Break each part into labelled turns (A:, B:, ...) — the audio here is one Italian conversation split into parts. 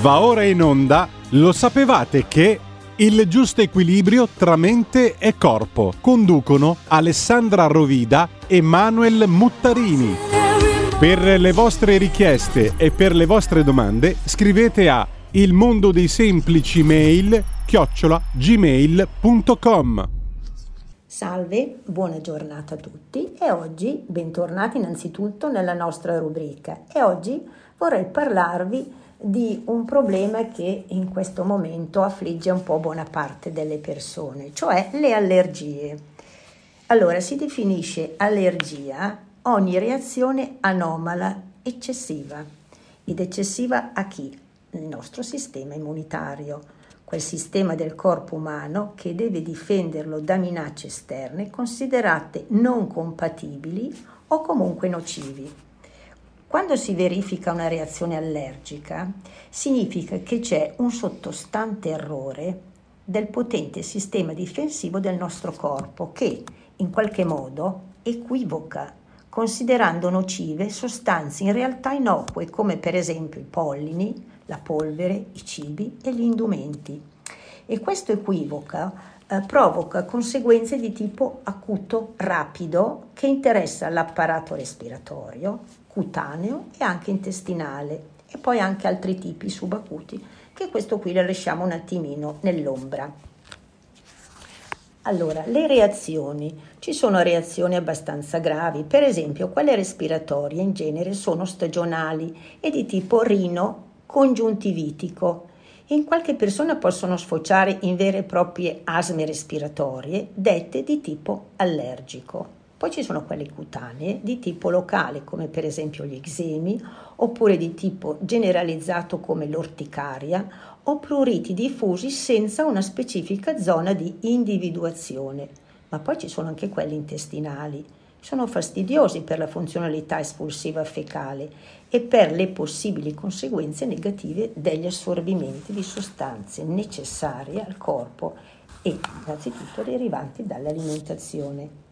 A: Va ora in onda, lo sapevate che il giusto equilibrio tra mente e corpo? Conducono Alessandra Rovida e Manuel Muttarini. Per le vostre richieste e per le vostre domande scrivete a il mondo dei semplici mail chiocciola gmail.com
B: Salve, buona giornata a tutti. E oggi bentornati innanzitutto nella nostra rubrica. E oggi vorrei parlarvi di un problema che in questo momento affligge un po' buona parte delle persone, cioè le allergie. Allora si definisce allergia ogni reazione anomala eccessiva. Ed eccessiva a chi? Il nostro sistema immunitario, quel sistema del corpo umano che deve difenderlo da minacce esterne considerate non compatibili o comunque nocivi. Quando si verifica una reazione allergica, significa che c'è un sottostante errore del potente sistema difensivo del nostro corpo che, in qualche modo, equivoca, considerando nocive sostanze in realtà innocue come per esempio i pollini, la polvere, i cibi e gli indumenti. E questo equivoca eh, provoca conseguenze di tipo acuto rapido che interessa l'apparato respiratorio, cutaneo e anche intestinale e poi anche altri tipi subacuti che questo qui lo lasciamo un attimino nell'ombra. Allora, le reazioni. Ci sono reazioni abbastanza gravi, per esempio quelle respiratorie in genere sono stagionali e di tipo rino congiuntivitico. In qualche persona possono sfociare in vere e proprie asme respiratorie dette di tipo allergico. Poi ci sono quelle cutanee di tipo locale, come per esempio gli eczemi, oppure di tipo generalizzato come l'orticaria, o pruriti diffusi senza una specifica zona di individuazione. Ma poi ci sono anche quelli intestinali. Sono fastidiosi per la funzionalità espulsiva fecale e per le possibili conseguenze negative degli assorbimenti di sostanze necessarie al corpo e innanzitutto derivanti dall'alimentazione.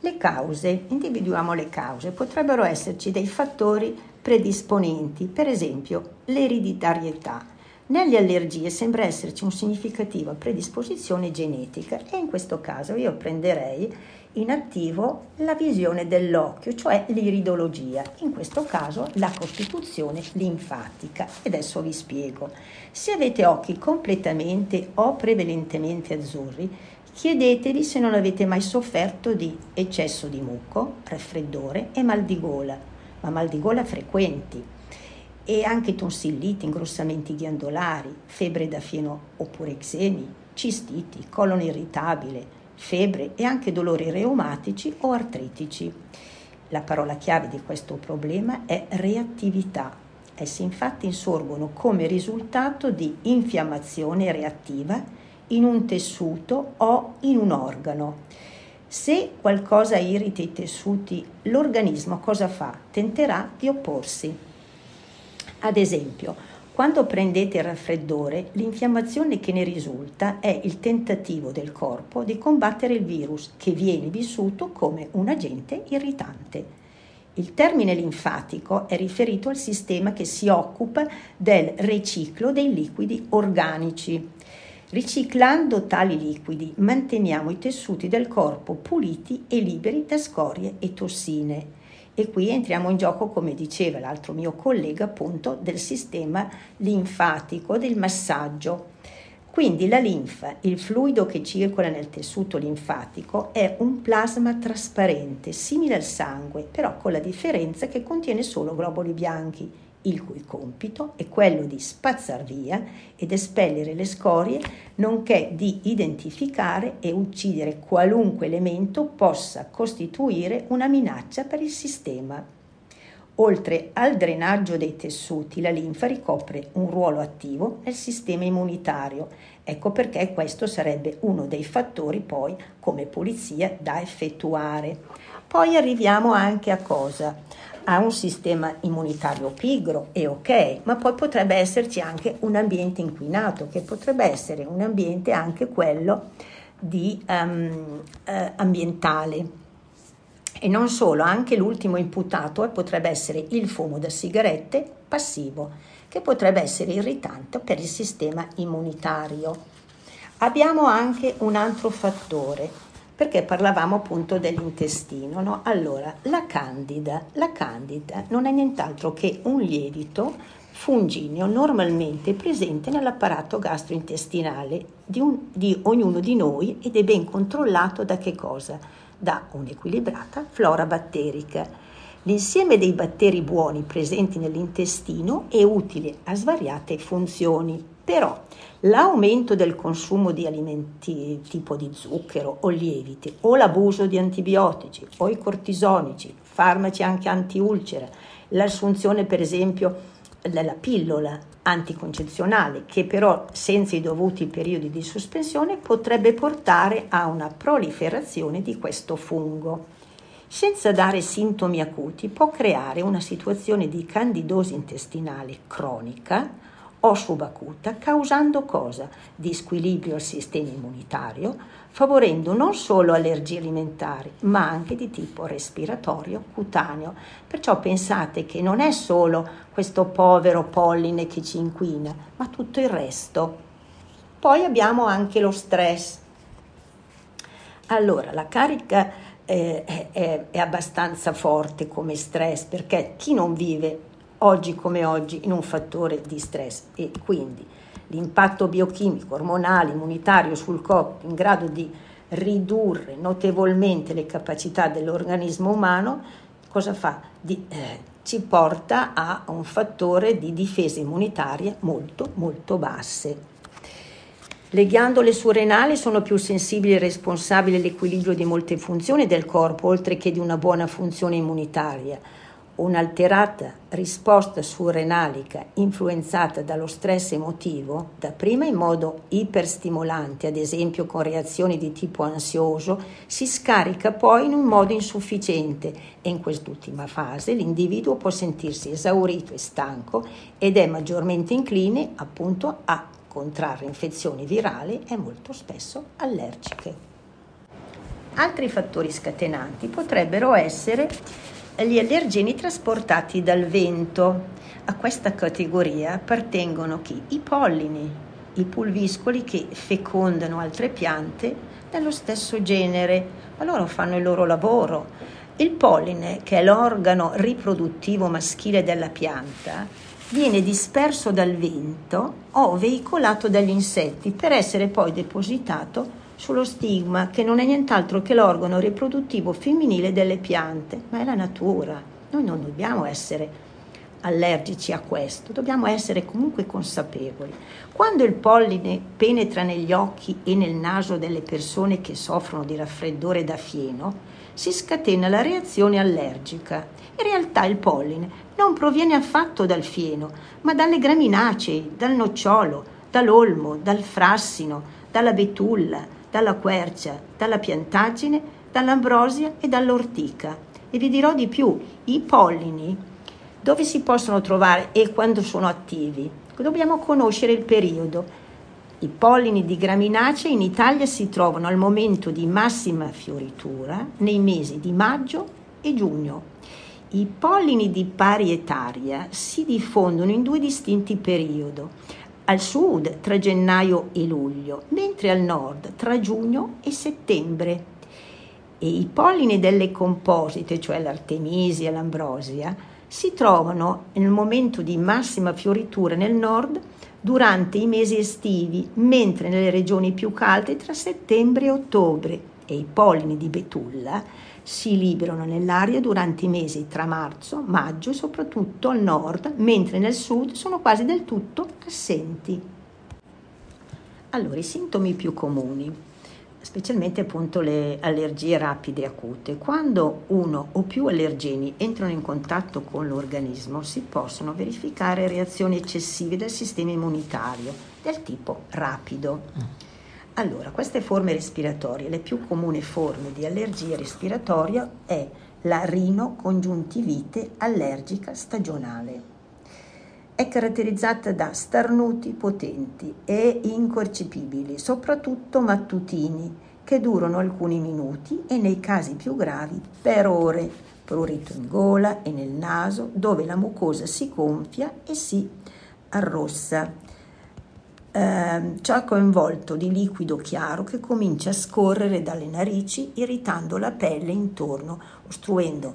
B: Le cause, individuiamo le cause, potrebbero esserci dei fattori predisponenti, per esempio l'ereditarietà. Nelle allergie sembra esserci una significativa predisposizione genetica e in questo caso io prenderei in attivo la visione dell'occhio, cioè l'iridologia, in questo caso la costituzione linfatica. E adesso vi spiego. Se avete occhi completamente o prevalentemente azzurri, Chiedetevi se non avete mai sofferto di eccesso di muco, raffreddore e mal di gola, ma mal di gola frequenti e anche tonsilliti, ingrossamenti ghiandolari, febbre da fieno oppure eczemi, cistiti, colon irritabile, febbre e anche dolori reumatici o artritici. La parola chiave di questo problema è reattività. Essi infatti insorgono come risultato di infiammazione reattiva in un tessuto o in un organo. Se qualcosa irrita i tessuti, l'organismo cosa fa? Tenterà di opporsi. Ad esempio, quando prendete il raffreddore, l'infiammazione che ne risulta è il tentativo del corpo di combattere il virus che viene vissuto come un agente irritante. Il termine linfatico è riferito al sistema che si occupa del riciclo dei liquidi organici. Riciclando tali liquidi manteniamo i tessuti del corpo puliti e liberi da scorie e tossine. E qui entriamo in gioco, come diceva l'altro mio collega, appunto del sistema linfatico, del massaggio. Quindi la linfa, il fluido che circola nel tessuto linfatico, è un plasma trasparente, simile al sangue, però con la differenza che contiene solo globuli bianchi il cui compito è quello di spazzar via ed espellere le scorie, nonché di identificare e uccidere qualunque elemento possa costituire una minaccia per il sistema. Oltre al drenaggio dei tessuti, la linfa ricopre un ruolo attivo nel sistema immunitario. Ecco perché questo sarebbe uno dei fattori poi come pulizia da effettuare. Poi arriviamo anche a cosa? Ha un sistema immunitario pigro e ok, ma poi potrebbe esserci anche un ambiente inquinato, che potrebbe essere un ambiente anche quello di, um, uh, ambientale. E non solo, anche l'ultimo imputato potrebbe essere il fumo da sigarette passivo, che potrebbe essere irritante per il sistema immunitario. Abbiamo anche un altro fattore, perché parlavamo appunto dell'intestino. No? Allora, la candida, la candida non è nient'altro che un lievito fungineo normalmente presente nell'apparato gastrointestinale di, un, di ognuno di noi ed è ben controllato da che cosa? Da un'equilibrata flora batterica. L'insieme dei batteri buoni presenti nell'intestino è utile a svariate funzioni, però l'aumento del consumo di alimenti tipo di zucchero o lieviti o l'abuso di antibiotici o i cortisonici, farmaci anche antiulcera, l'assunzione per esempio della pillola anticoncezionale che però senza i dovuti periodi di sospensione potrebbe portare a una proliferazione di questo fungo. Senza dare sintomi acuti può creare una situazione di candidosi intestinale cronica o subacuta, causando cosa? Disquilibrio al sistema immunitario, favorendo non solo allergie alimentari, ma anche di tipo respiratorio cutaneo. Perciò pensate che non è solo questo povero polline che ci inquina, ma tutto il resto. Poi abbiamo anche lo stress. Allora, la carica eh, è, è abbastanza forte come stress perché chi non vive oggi come oggi in un fattore di stress e quindi l'impatto biochimico, ormonale, immunitario sul corpo in grado di ridurre notevolmente le capacità dell'organismo umano, cosa fa? Di, eh, ci porta a un fattore di difesa immunitaria molto molto basse. Le ghiandole surrenali sono più sensibili e responsabili all'equilibrio di molte funzioni del corpo, oltre che di una buona funzione immunitaria un'alterata risposta surrenalica influenzata dallo stress emotivo, dapprima in modo iperstimolante, ad esempio con reazioni di tipo ansioso, si scarica poi in un modo insufficiente e in quest'ultima fase l'individuo può sentirsi esaurito e stanco ed è maggiormente incline appunto a contrarre infezioni virali e molto spesso allergiche. Altri fattori scatenanti potrebbero essere gli allergeni trasportati dal vento. A questa categoria appartengono chi? I pollini, i pulviscoli che fecondano altre piante dello stesso genere, ma loro fanno il loro lavoro. Il polline, che è l'organo riproduttivo maschile della pianta, viene disperso dal vento o veicolato dagli insetti per essere poi depositato sullo stigma, che non è nient'altro che l'organo riproduttivo femminile delle piante, ma è la natura. Noi non dobbiamo essere allergici a questo, dobbiamo essere comunque consapevoli. Quando il polline penetra negli occhi e nel naso delle persone che soffrono di raffreddore da fieno, si scatena la reazione allergica. In realtà il polline non proviene affatto dal fieno, ma dalle graminacee, dal nocciolo, dall'olmo, dal frassino, dalla betulla, dalla quercia, dalla piantaggine, dall'ambrosia e dall'ortica. E vi dirò di più, i pollini dove si possono trovare e quando sono attivi? Dobbiamo conoscere il periodo. I pollini di graminacee in Italia si trovano al momento di massima fioritura nei mesi di maggio e giugno. I pollini di parietaria si diffondono in due distinti periodi al sud tra gennaio e luglio, mentre al nord tra giugno e settembre. E i pollini delle composite, cioè l'artemisia e l'ambrosia, si trovano nel momento di massima fioritura nel nord durante i mesi estivi, mentre nelle regioni più calde tra settembre e ottobre. E i pollini di betulla si liberano nell'aria durante i mesi tra marzo, maggio e soprattutto al nord, mentre nel sud sono quasi del tutto assenti. Allora, i sintomi più comuni, specialmente appunto le allergie rapide acute. Quando uno o più allergeni entrano in contatto con l'organismo si possono verificare reazioni eccessive del sistema immunitario del tipo rapido. Allora, queste forme respiratorie, le più comuni forme di allergia respiratoria è la rinocongiuntivite allergica stagionale. È caratterizzata da starnuti potenti e incorcepibili, soprattutto mattutini, che durano alcuni minuti e nei casi più gravi per ore, prurito in gola e nel naso dove la mucosa si gonfia e si arrossa. Eh, ciò coinvolto di liquido chiaro che comincia a scorrere dalle narici irritando la pelle intorno, ostruendo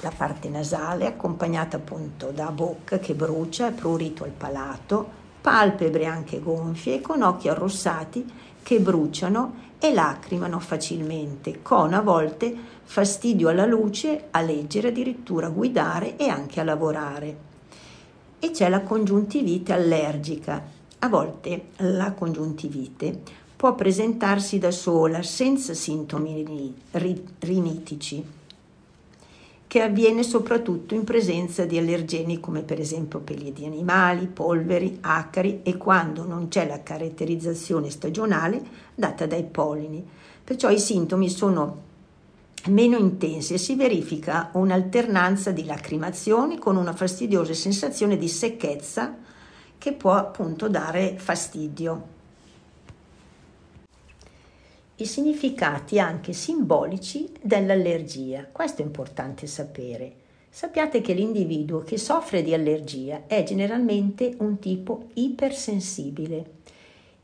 B: la parte nasale accompagnata appunto da bocca che brucia e prurito al palato, palpebre anche gonfie con occhi arrossati che bruciano e lacrimano facilmente, con a volte fastidio alla luce, a leggere, addirittura a guidare e anche a lavorare. E c'è la congiuntivite allergica. A volte la congiuntivite può presentarsi da sola senza sintomi rinitici che avviene soprattutto in presenza di allergeni come per esempio peli di animali, polveri, acari e quando non c'è la caratterizzazione stagionale data dai pollini. Perciò i sintomi sono meno intensi e si verifica un'alternanza di lacrimazioni con una fastidiosa sensazione di secchezza che può appunto dare fastidio i significati anche simbolici dell'allergia. Questo è importante sapere. Sappiate che l'individuo che soffre di allergia è generalmente un tipo ipersensibile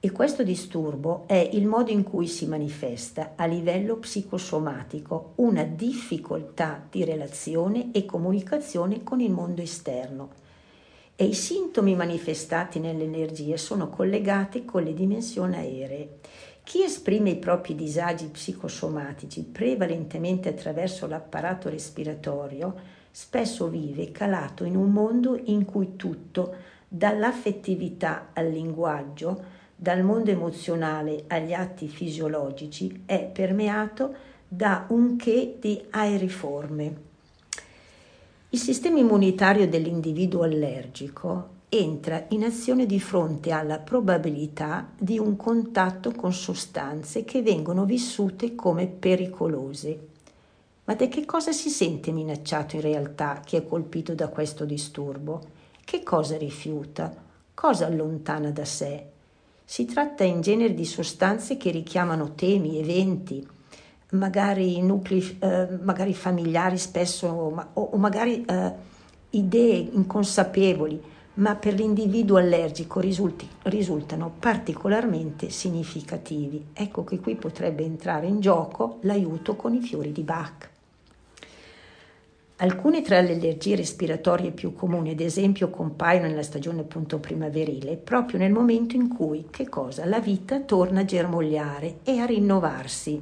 B: e questo disturbo è il modo in cui si manifesta a livello psicosomatico una difficoltà di relazione e comunicazione con il mondo esterno e i sintomi manifestati nell'energia sono collegati con le dimensioni aeree chi esprime i propri disagi psicosomatici prevalentemente attraverso l'apparato respiratorio spesso vive calato in un mondo in cui tutto, dall'affettività al linguaggio, dal mondo emozionale agli atti fisiologici, è permeato da un che di aeriforme. Il sistema immunitario dell'individuo allergico entra in azione di fronte alla probabilità di un contatto con sostanze che vengono vissute come pericolose. Ma da che cosa si sente minacciato in realtà chi è colpito da questo disturbo? Che cosa rifiuta? Cosa allontana da sé? Si tratta in genere di sostanze che richiamano temi, eventi, magari nuclei eh, magari familiari spesso, ma, o, o, magari eh, idee inconsapevoli ma per l'individuo allergico risulti, risultano particolarmente significativi. Ecco che qui potrebbe entrare in gioco l'aiuto con i fiori di Bach. Alcune tra le allergie respiratorie più comuni, ad esempio, compaiono nella stagione appunto primaverile, proprio nel momento in cui, che cosa? La vita torna a germogliare e a rinnovarsi.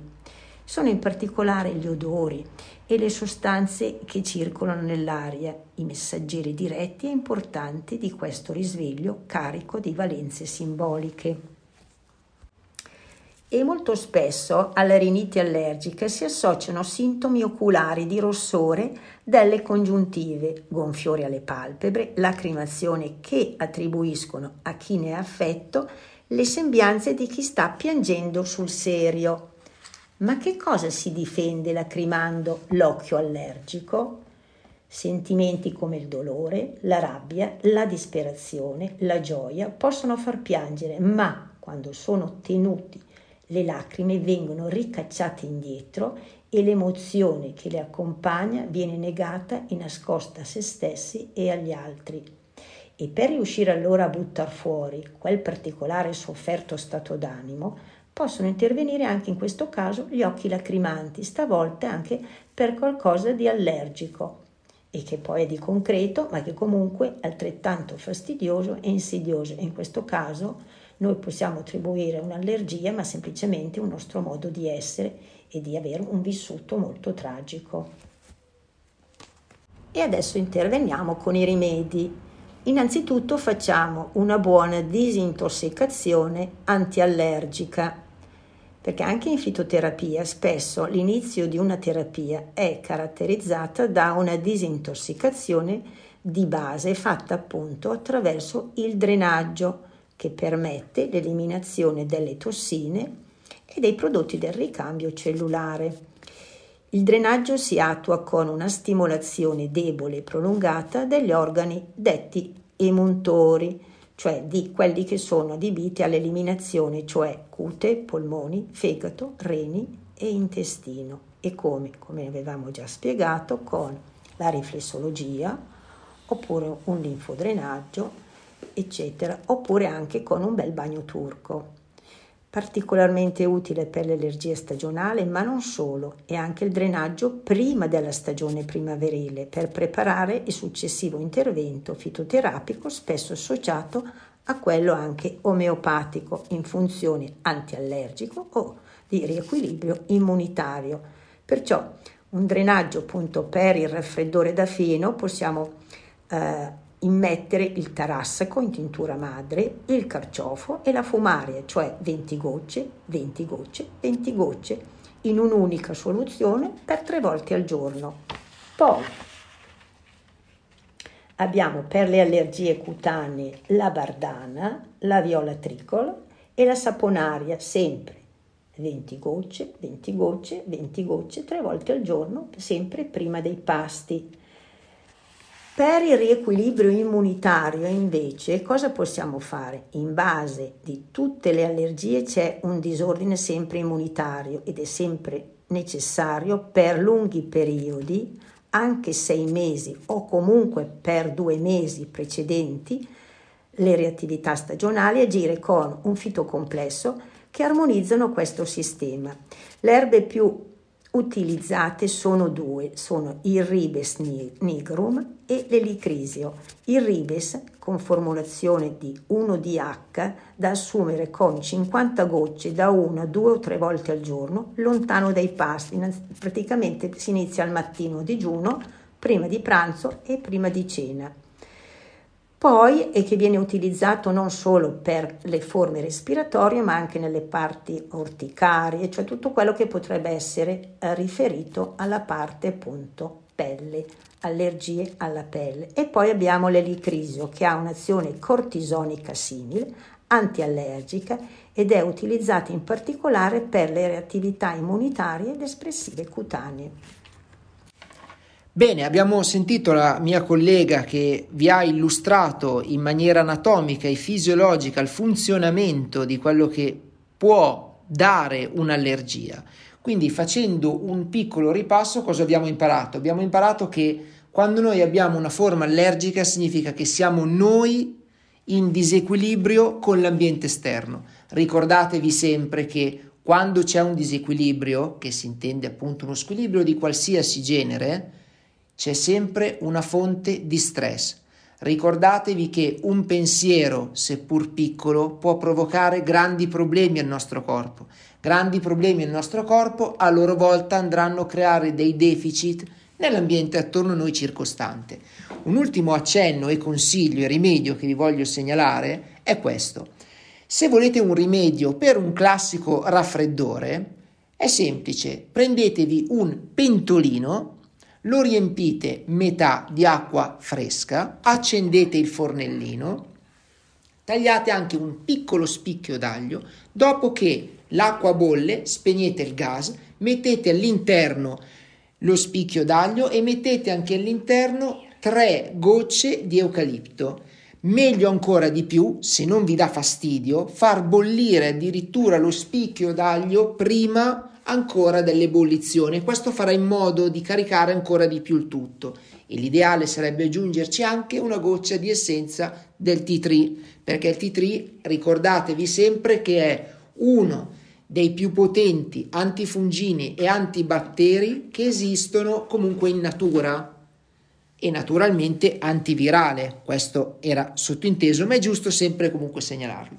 B: Sono in particolare gli odori e le sostanze che circolano nell'aria, i messaggeri diretti e importanti di questo risveglio carico di valenze simboliche. E molto spesso alla rinite allergica si associano sintomi oculari di rossore delle congiuntive, gonfiore alle palpebre, lacrimazione che attribuiscono a chi ne è affetto le sembianze di chi sta piangendo sul serio ma che cosa si difende lacrimando l'occhio allergico? Sentimenti come il dolore, la rabbia, la disperazione, la gioia possono far piangere, ma quando sono tenuti le lacrime vengono ricacciate indietro e l'emozione che le accompagna viene negata e nascosta a se stessi e agli altri. E per riuscire allora a buttare fuori quel particolare sofferto stato d'animo, possono intervenire anche in questo caso gli occhi lacrimanti, stavolta anche per qualcosa di allergico e che poi è di concreto, ma che comunque è altrettanto fastidioso e insidioso. In questo caso noi possiamo attribuire un'allergia, ma semplicemente un nostro modo di essere e di avere un vissuto molto tragico. E adesso interveniamo con i rimedi. Innanzitutto facciamo una buona disintossicazione antiallergica perché anche in fitoterapia spesso l'inizio di una terapia è caratterizzata da una disintossicazione di base fatta appunto attraverso il drenaggio che permette l'eliminazione delle tossine e dei prodotti del ricambio cellulare. Il drenaggio si attua con una stimolazione debole e prolungata degli organi detti emuntori, cioè di quelli che sono adibiti all'eliminazione, cioè cute, polmoni, fegato, reni e intestino. E come, come avevamo già spiegato, con la riflessologia, oppure un linfodrenaggio, eccetera, oppure anche con un bel bagno turco particolarmente utile per l'allergia stagionale, ma non solo, e anche il drenaggio prima della stagione primaverile per preparare il successivo intervento fitoterapico spesso associato a quello anche omeopatico in funzione antiallergico o di riequilibrio immunitario. Perciò un drenaggio appunto per il raffreddore da fieno possiamo eh, immettere il tarassaco in tintura madre, il carciofo e la fumaria, cioè 20 gocce, 20 gocce, 20 gocce in un'unica soluzione per tre volte al giorno. Poi abbiamo per le allergie cutanee la bardana, la viola tricola e la saponaria, sempre 20 gocce, 20 gocce, 20 gocce, tre volte al giorno, sempre prima dei pasti. Per il riequilibrio immunitario invece cosa possiamo fare? In base di tutte le allergie c'è un disordine sempre immunitario ed è sempre necessario per lunghi periodi, anche sei mesi o comunque per due mesi precedenti, le reattività stagionali agire con un fitocomplesso che armonizzano questo sistema. Le erbe più utilizzate sono due, sono il ribes nigrum e l'elicrisio. Il ribes con formulazione di 1DH da assumere con 50 gocce da una, due o tre volte al giorno, lontano dai pasti, praticamente si inizia al mattino a digiuno, prima di pranzo e prima di cena. Poi e che viene utilizzato non solo per le forme respiratorie, ma anche nelle parti orticarie, cioè tutto quello che potrebbe essere eh, riferito alla parte appunto pelle, allergie alla pelle. E poi abbiamo l'elicrisio che ha un'azione cortisonica simile, antiallergica ed è utilizzata in particolare per le reattività immunitarie ed espressive cutanee.
C: Bene, abbiamo sentito la mia collega che vi ha illustrato in maniera anatomica e fisiologica il funzionamento di quello che può dare un'allergia. Quindi facendo un piccolo ripasso cosa abbiamo imparato? Abbiamo imparato che quando noi abbiamo una forma allergica significa che siamo noi in disequilibrio con l'ambiente esterno. Ricordatevi sempre che quando c'è un disequilibrio, che si intende appunto uno squilibrio di qualsiasi genere, c'è sempre una fonte di stress. Ricordatevi che un pensiero, seppur piccolo, può provocare grandi problemi al nostro corpo. Grandi problemi al nostro corpo a loro volta andranno a creare dei deficit nell'ambiente attorno a noi circostante. Un ultimo accenno e consiglio e rimedio che vi voglio segnalare è questo. Se volete un rimedio per un classico raffreddore, è semplice, prendetevi un pentolino lo riempite metà di acqua fresca, accendete il fornellino, tagliate anche un piccolo spicchio d'aglio, dopo che l'acqua bolle, spegnete il gas, mettete all'interno lo spicchio d'aglio e mettete anche all'interno tre gocce di eucalipto. Meglio ancora di più, se non vi dà fastidio, far bollire addirittura lo spicchio d'aglio prima ancora dell'ebollizione. Questo farà in modo di caricare ancora di più il tutto. E l'ideale sarebbe aggiungerci anche una goccia di essenza del tea tree, perché il tea tree, ricordatevi sempre che è uno dei più potenti antifungini e antibatteri che esistono comunque in natura e naturalmente antivirale. Questo era sottointeso, ma è giusto sempre comunque segnalarlo.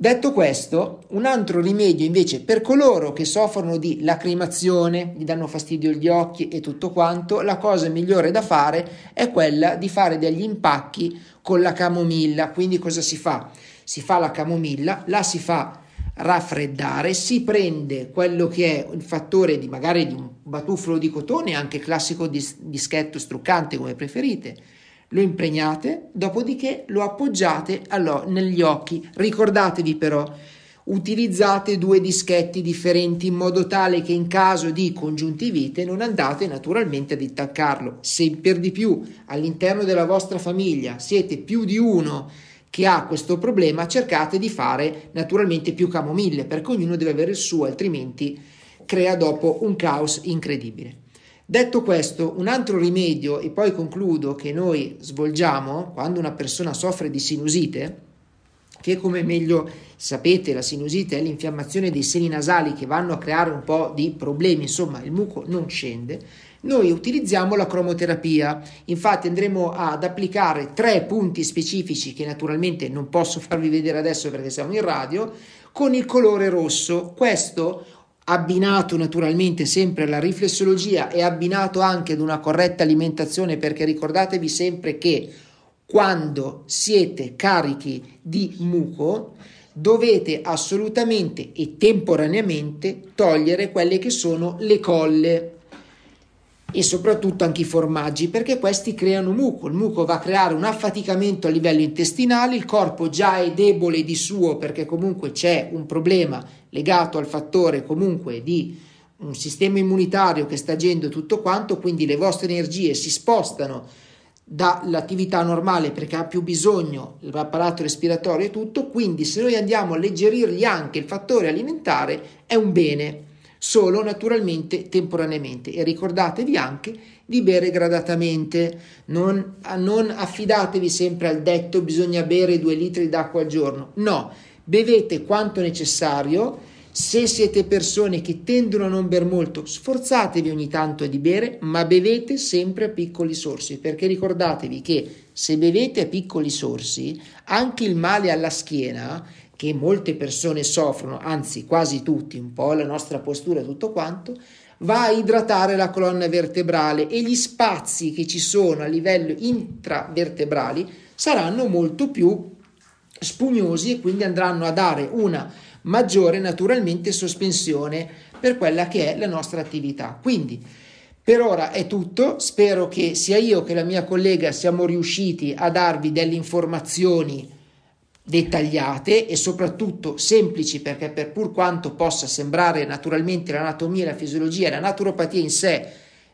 C: Detto questo, un altro rimedio invece per coloro che soffrono di lacrimazione, gli danno fastidio gli occhi e tutto quanto, la cosa migliore da fare è quella di fare degli impacchi con la camomilla. Quindi cosa si fa? Si fa la camomilla, la si fa raffreddare, si prende quello che è il fattore di magari di un batuffolo di cotone, anche classico dischetto struccante come preferite, lo impregnate, dopodiché lo appoggiate negli occhi. Ricordatevi però, utilizzate due dischetti differenti in modo tale che in caso di congiuntivite non andate naturalmente ad intaccarlo. Se per di più all'interno della vostra famiglia siete più di uno che ha questo problema cercate di fare naturalmente più camomille perché ognuno deve avere il suo altrimenti crea dopo un caos incredibile. Detto questo, un altro rimedio, e poi concludo, che noi svolgiamo quando una persona soffre di sinusite, che come meglio sapete la sinusite è l'infiammazione dei seni nasali che vanno a creare un po' di problemi, insomma il muco non scende, noi utilizziamo la cromoterapia. Infatti andremo ad applicare tre punti specifici che naturalmente non posso farvi vedere adesso perché siamo in radio, con il colore rosso. Questo abbinato naturalmente sempre alla riflessologia e abbinato anche ad una corretta alimentazione perché ricordatevi sempre che quando siete carichi di muco dovete assolutamente e temporaneamente togliere quelle che sono le colle e soprattutto anche i formaggi perché questi creano muco. Il muco va a creare un affaticamento a livello intestinale, il corpo già è debole di suo perché comunque c'è un problema legato al fattore comunque di un sistema immunitario che sta agendo tutto quanto, quindi le vostre energie si spostano dall'attività normale perché ha più bisogno l'apparato respiratorio e tutto, quindi se noi andiamo a alleggerirgli anche il fattore alimentare è un bene, solo naturalmente temporaneamente. E ricordatevi anche di bere gradatamente, non, non affidatevi sempre al detto bisogna bere due litri d'acqua al giorno, no, bevete quanto necessario. Se siete persone che tendono a non bere molto, sforzatevi ogni tanto di bere, ma bevete sempre a piccoli sorsi, perché ricordatevi che se bevete a piccoli sorsi, anche il male alla schiena, che molte persone soffrono, anzi quasi tutti, un po' la nostra postura e tutto quanto, va a idratare la colonna vertebrale e gli spazi che ci sono a livello intravertebrali saranno molto più spugnosi e quindi andranno a dare una maggiore naturalmente sospensione per quella che è la nostra attività. Quindi per ora è tutto, spero che sia io che la mia collega siamo riusciti a darvi delle informazioni dettagliate e soprattutto semplici perché per pur quanto possa sembrare naturalmente l'anatomia, la fisiologia, la naturopatia in sé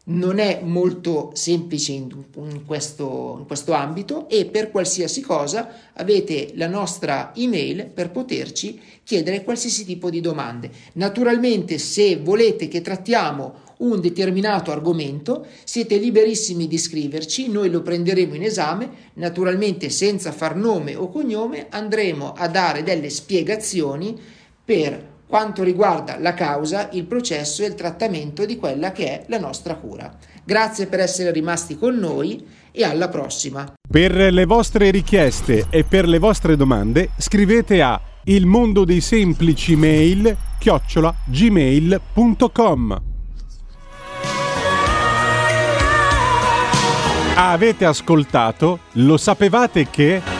C: non è molto semplice in, in, questo, in, questo, ambito e per qualsiasi cosa avete la nostra email per poterci chiedere qualsiasi tipo di domande. Naturalmente se volete che trattiamo un determinato argomento siete liberissimi di scriverci, noi lo prenderemo in esame, naturalmente senza far nome o cognome andremo a dare delle spiegazioni per quanto riguarda la causa, il processo e il trattamento di quella che è la nostra cura. Grazie per essere rimasti con noi e alla prossima.
A: Per le vostre richieste e per le vostre domande scrivete a il mondo dei semplici mail chiocciola gmail.com Avete ascoltato? Lo sapevate che...